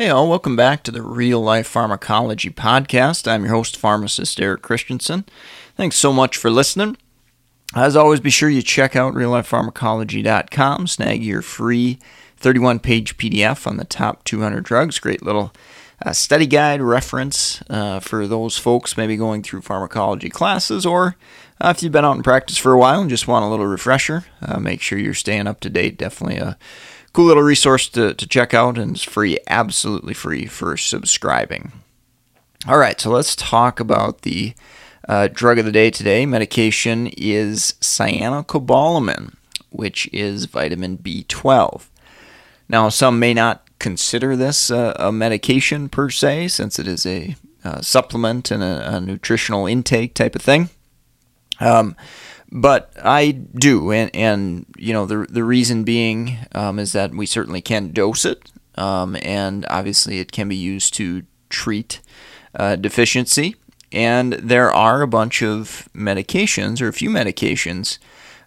Hey, all, welcome back to the Real Life Pharmacology Podcast. I'm your host, pharmacist Eric Christensen. Thanks so much for listening. As always, be sure you check out reallifepharmacology.com, snag your free 31 page PDF on the top 200 drugs. Great little uh, study guide reference uh, for those folks maybe going through pharmacology classes, or uh, if you've been out in practice for a while and just want a little refresher, uh, make sure you're staying up to date. Definitely a cool little resource to, to check out, and it's free, absolutely free for subscribing. All right, so let's talk about the uh, drug of the day today. Medication is cyanocobalamin, which is vitamin B12. Now, some may not consider this a, a medication per se, since it is a, a supplement and a, a, nutritional intake type of thing. Um, but I do, and, and you know the the reason being um, is that we certainly can dose it, um, and obviously it can be used to treat uh, deficiency. And there are a bunch of medications, or a few medications,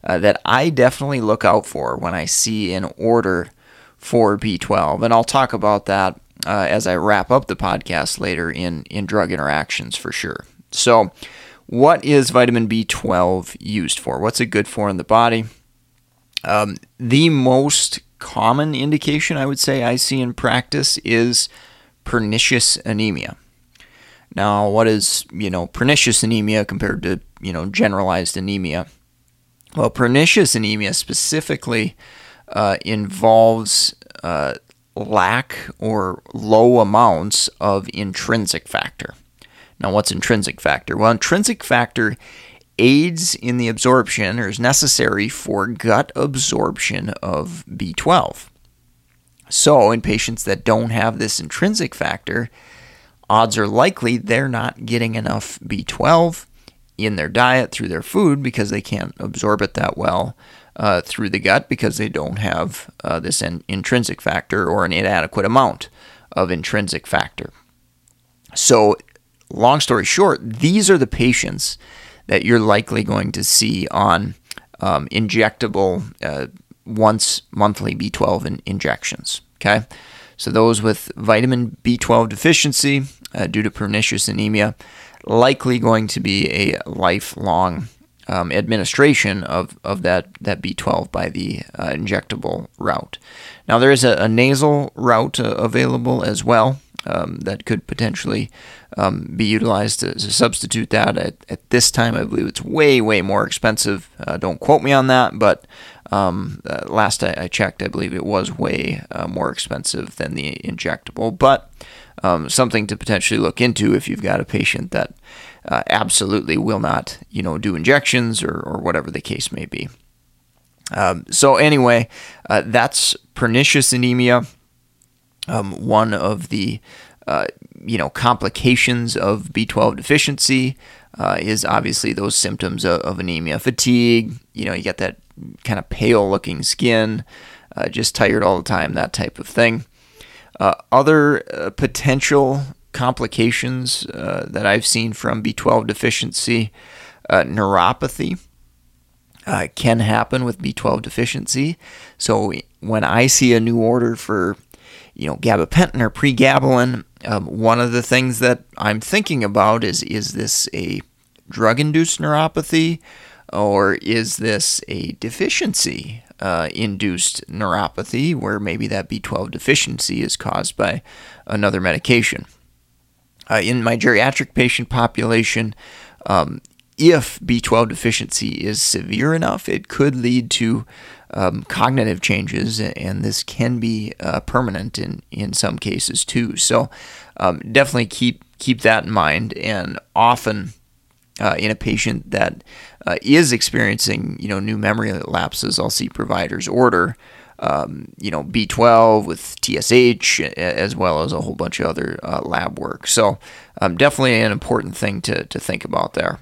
uh, that I definitely look out for when I see an order for B12, and I'll talk about that uh, as I wrap up the podcast later in in drug interactions for sure. So what is vitamin B12 used for? What's it good for in the body? Um, the most common indication I would say I see in practice is pernicious anemia. Now, what is, you know, pernicious anemia compared to, you know, generalized anemia? Well, pernicious anemia specifically uh, involves uh, lack or low amounts of intrinsic factor. Now, what's intrinsic factor? Well, intrinsic factor aids in the absorption or is necessary for gut absorption of B12. So, in patients that don't have this intrinsic factor, odds are likely they're not getting enough B12 in their diet through their food because they can't absorb it that well uh, through the gut because they don't have uh, this in- intrinsic factor or an inadequate amount of intrinsic factor. So, long story short, these are the patients that you're likely going to see on um, injectable uh, once monthly B12 in- injections. Okay, so those with vitamin B12 deficiency uh, due to pernicious anemia likely going to be a lifelong um, administration of, of that, that B12 by the uh, injectable route. Now, there is a, a nasal route uh, available as well um, that could potentially um, be utilized to, to, substitute that. At, at this time, I believe it's way, way more expensive. Uh, don't quote me on that, but um, uh, last I, I, checked, I believe it was way uh, more expensive than the injectable. But um, something to potentially look into if you've got a patient that uh, absolutely will not, you know, do injections or, or whatever the case may be. Um, so anyway, uh, that's pernicious anemia. Um, one of the uh, you know complications of B12 deficiency uh, is obviously those symptoms of, of, anemia, fatigue. You know, you get that kind of pale looking skin, uh, just tired all the time, that type of thing. Uh, other uh, potential complications uh, that I've seen from B12 deficiency, neuropathy. can happen with B12 deficiency. So when I see a new order for you know, gabapentin or pregabalin. Um, one of the things that I'm thinking about is is this a drug induced neuropathy or is this a deficiency uh, induced neuropathy where maybe that B12 deficiency is caused by another medication? Uh, in my geriatric patient population, um, if B12 deficiency is severe enough, it could lead to um, cognitive changes, and this can be uh, permanent in, in some cases too. So um, definitely keep keep that in mind. And often uh, in a patient that uh, is experiencing you know new memory lapses, I'll see providers order um, you know, B12 with TSH, as well as a whole bunch of other uh, lab work. So, um, definitely an important thing to, to think about there.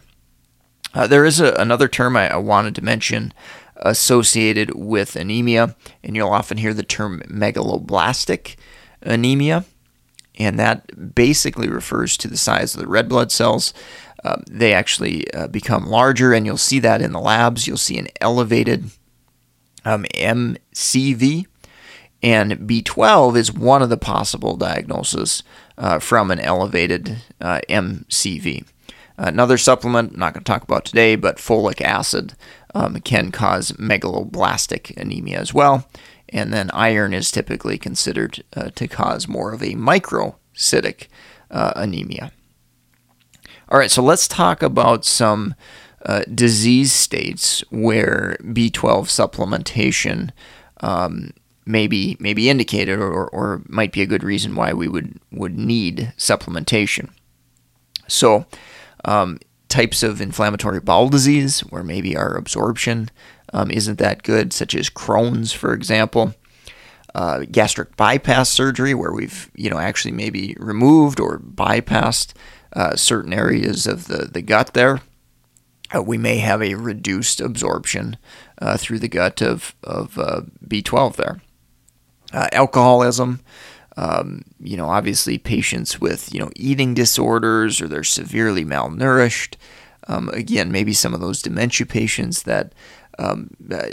Uh, there is a, another term I, I, wanted to mention associated with anemia, and you'll often hear the term megaloblastic anemia, and that basically refers to the size of the red blood cells. Uh, they actually uh, become larger, and you'll see that in the labs. You'll see an elevated um, MCV, and B12 is one of the possible diagnoses uh, from an elevated uh, MCV. Another supplement, I'm not going to talk about today, but folic acid um, can cause megaloblastic anemia as well. And then iron is typically considered uh, to cause more of a microcytic uh, anemia. All right, so let's talk about some uh, disease states where B12 supplementation um, may, be, may be indicated or, or might be a good reason why we would, would need supplementation. So, um, types of inflammatory bowel disease where maybe our absorption um, isn't that good, such as Crohn's, for example. Uh, gastric bypass surgery, where we've you know actually maybe removed or bypassed uh, certain areas of the, the gut there. Uh, we may have a reduced absorption uh, through the gut of, of uh, B12 there. Uh, alcoholism, um, you know, obviously patients with, you know, eating disorders or they're severely malnourished. Um, again, maybe some of those dementia patients that um,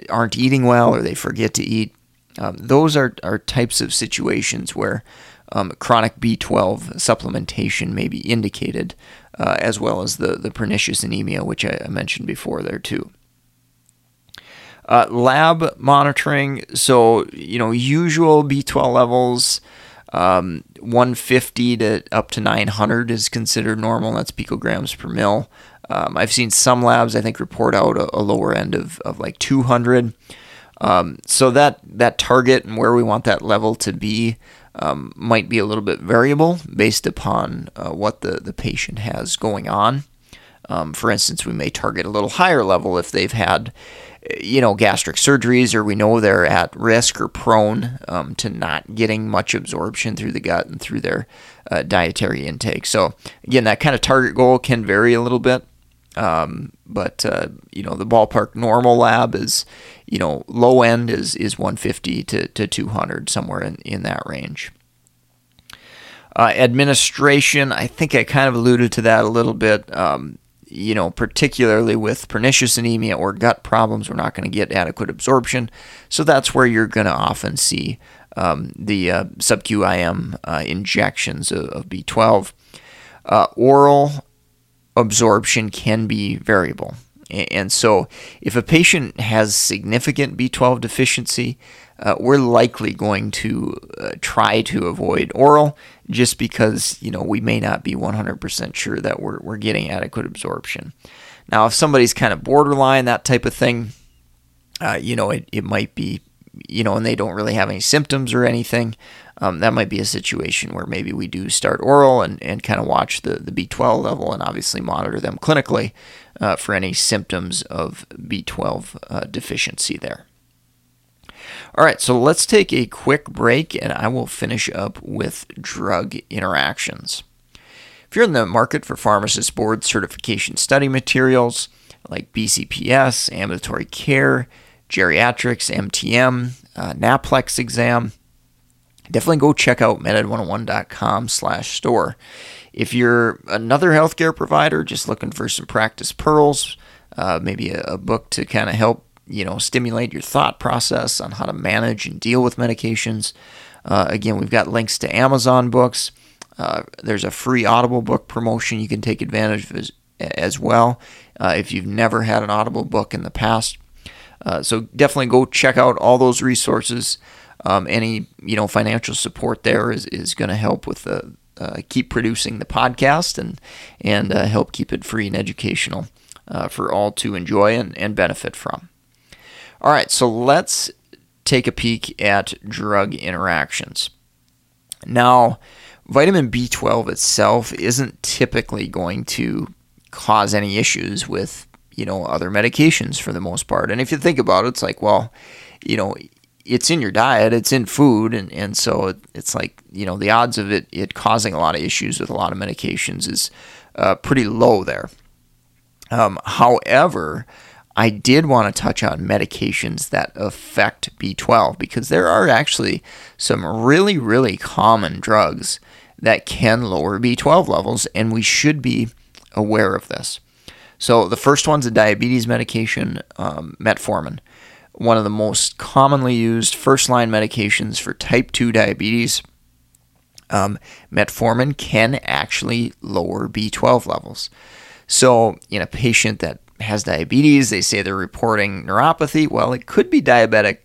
aren't eating well or they forget to eat. Um, those are, are types of situations where um, chronic B12 supplementation may be indicated, uh, as well as the, the pernicious anemia, which I mentioned before there too. Uh, lab monitoring, so you know, usual B12 levels um, 150 to up to 900 is considered normal. That's picograms per mil. Um, I've seen some labs, I think, report out a, a lower end of, of like 200. Um, so that that target and where we want that level to be um, might be a little bit variable based upon uh, what the, the patient has going on. Um, for instance, we may target a little higher level if they've had you know, gastric surgeries, or we know they're at risk or prone um, to not getting much absorption through the gut and through their uh, dietary intake. So, again, that kind of target goal can vary a little bit. Um, but, uh, you know, the ballpark normal lab is, you know, low end is, is 150 to, to 200, somewhere in, in that range. Uh, administration, I think I kind of alluded to that a little bit. Um, you know, particularly with pernicious anemia or gut problems, we're not going to get adequate absorption. So that's where you're going to often see um, the uh, sub-QIM uh, injections of, of B12. Uh, oral absorption can be variable. And so, if a patient has significant B12 deficiency, uh, we're likely going to uh, try to avoid oral just because you know we may not be 100% sure that we're, we're getting adequate absorption. Now, if somebody's kind of borderline, that type of thing, uh, you know, it, it might be, you know, and they don't really have any symptoms or anything, um, that might be a situation where maybe we do start oral and, and kind of watch the, the B12 level and obviously monitor them clinically uh, for any symptoms of B12 uh, deficiency there. All right, so let's take a quick break and I will finish up with drug interactions. If you're in the market for pharmacist board certification study materials like BCPS, ambulatory care, geriatrics, MTM, uh, NAPLEX exam, definitely go check out meded101.com slash store. If you're another healthcare provider just looking for some practice pearls, uh, maybe a, a book to kind of help you know, stimulate your thought process on how to manage and deal with medications. Uh, again, we've got links to Amazon books. Uh, there's a free Audible book promotion you can take advantage of as, as well uh, if you've never had an Audible book in the past. Uh, so definitely go check out all those resources. Um, any you know financial support there is, is going to help with the uh, keep producing the podcast and and uh, help keep it free and educational for all to enjoy and, and benefit from. All right, so let's take a peek at drug interactions. Now, vitamin B12 itself isn't typically going to cause any issues with, you know, other medications for the most part. And if you think about it, it's like, well, you know, it's in your diet, it's in food, and, and so it's like, you know, the odds of it, it causing a lot of issues with a lot of medications is uh, pretty low there. Um, however, I did want to touch on medications that affect B12 because there are actually some really, really common drugs that can lower B12 levels, and we should be aware of this. So, the first one's a diabetes medication, um, metformin one of the most commonly used first line medications for type 2 diabetes. Um, metformin can actually lower B12 levels. So, in a patient that has diabetes, they say they're reporting neuropathy. Well, it could be diabetic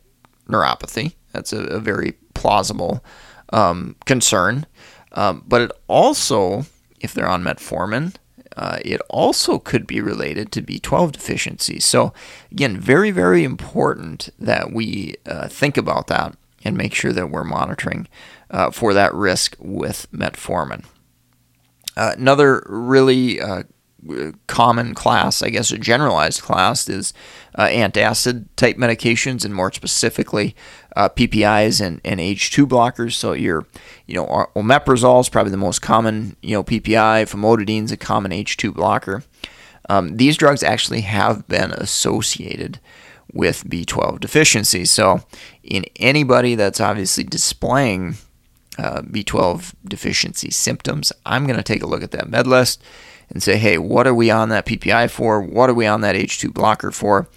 neuropathy. That's a, a very plausible um, concern. Um, but it also, if they're on metformin, uh, it also could be related to B12 deficiency. So, again, very, very important that we uh, think about that and make sure that we're monitoring uh, for that risk with metformin. Uh, another really uh, common class, I guess a generalized class, is uh, antacid type medications, and more specifically, uh, PPIs and, and H2 blockers. So your, you know, omeprazole is probably the most common, you know, PPI. Famotidine is a common H2 blocker. Um, these drugs actually have been associated with B12 deficiency. So in anybody that's obviously displaying uh, B12 deficiency symptoms, I'm going to take a look at that med list and say, hey, what are we on that PPI for? What are we on that H2 blocker for?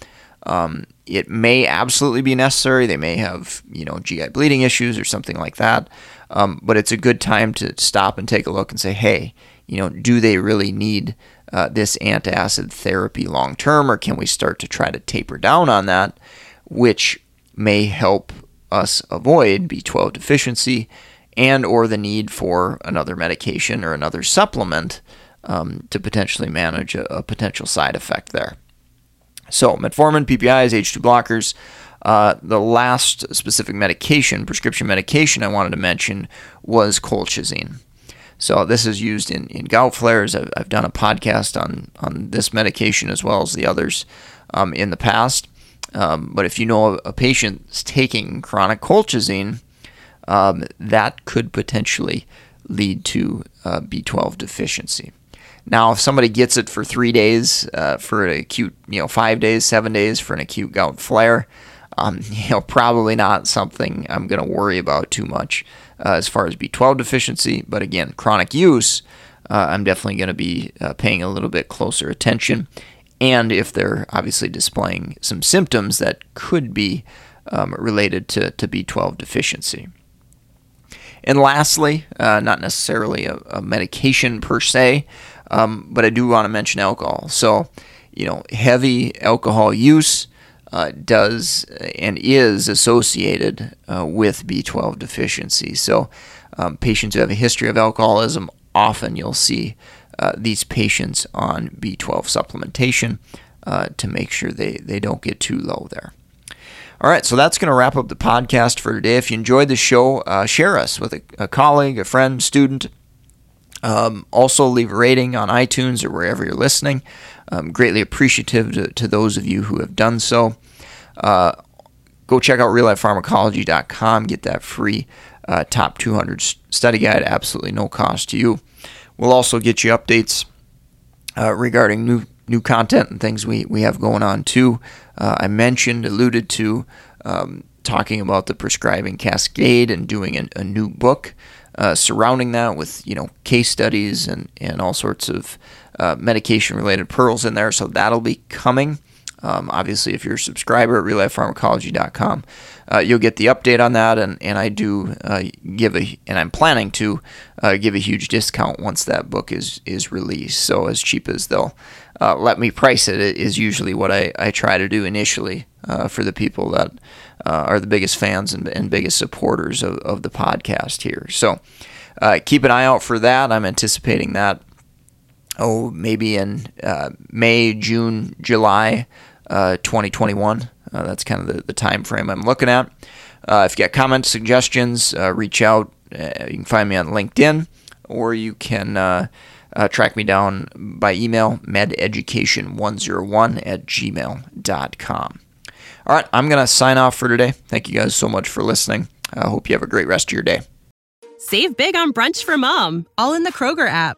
Um, it may absolutely be necessary. They may have, you know, GI bleeding issues or something like that. Um, but it's a good time to stop and take a look and say, hey, you know, do they really need uh, this antacid therapy long term, or can we start to try to taper down on that, which may help us avoid B12 deficiency and or the need for another medication or another supplement um, to potentially manage a, a, potential side effect there. So, metformin, PPIs, H2 blockers. Uh, the last specific medication, prescription medication I wanted to mention was colchicine. So this is used in, in gout flares. I've, I've done a podcast on, on this medication as well as the others um, in the past. Um, but if you know a, patient is taking chronic colchicine, um, that could potentially lead to uh, B12 deficiency. Now, if somebody gets it for three days uh, for an acute, you know, five days, seven days for an acute gout flare, um, you know, probably not something I'm going to worry about too much uh, as far as B12 deficiency. But again, chronic use, uh, I'm definitely going to be uh, paying a little bit closer attention. And if they're obviously displaying some symptoms that could be um, related to, to B12 deficiency. And lastly, uh, not necessarily a, a medication per se, um, but I do want to mention alcohol. So, you know, heavy alcohol use uh, does and is associated uh, with B12 deficiency. So, um, patients who have a history of alcoholism, often you'll see uh, these patients on B12 supplementation uh, to make sure they, they don't get too low there. All right, so that's going to wrap up the podcast for today. If you enjoyed the show, uh, share us with a, a colleague, a friend, student, um, also, leave a rating on iTunes or wherever you're listening. I'm greatly appreciative to, to those of you who have done so. Uh, go check out reallifepharmacology.com. Get that free uh, top 200 study guide, absolutely no cost to you. We'll also get you updates uh, regarding new new content and things we, we have going on too. Uh, I mentioned, alluded to, um, talking about the prescribing cascade and doing a, a new book uh, surrounding that with you know case studies and and all sorts of uh, medication related pearls in there. So that'll be coming. Um, obviously, if you're a subscriber at reallifepharmacology.com, uh, you'll get the update on that. And, and I do uh, give a, and I'm planning to uh, give a huge discount once that book is, is released. So, as cheap as they'll uh, let me price it, is usually what I, I try to do initially uh, for the people that uh, are the biggest fans and, and biggest supporters of, of the podcast here. So, keep an eye out for that. I'm anticipating that oh, maybe in uh, May, June, July, uh, 2021. Uh, that's kind of the, the time frame I'm looking at. Uh, if you got comments, suggestions, uh, reach out. Uh, you can find me on LinkedIn, or you can track me down by email, mededucation101 at gmail.com. All right, I'm going to sign off for today. Thank you guys so much for listening. I hope you have a great rest of your day. Save big on brunch for mom, all in the Kroger app.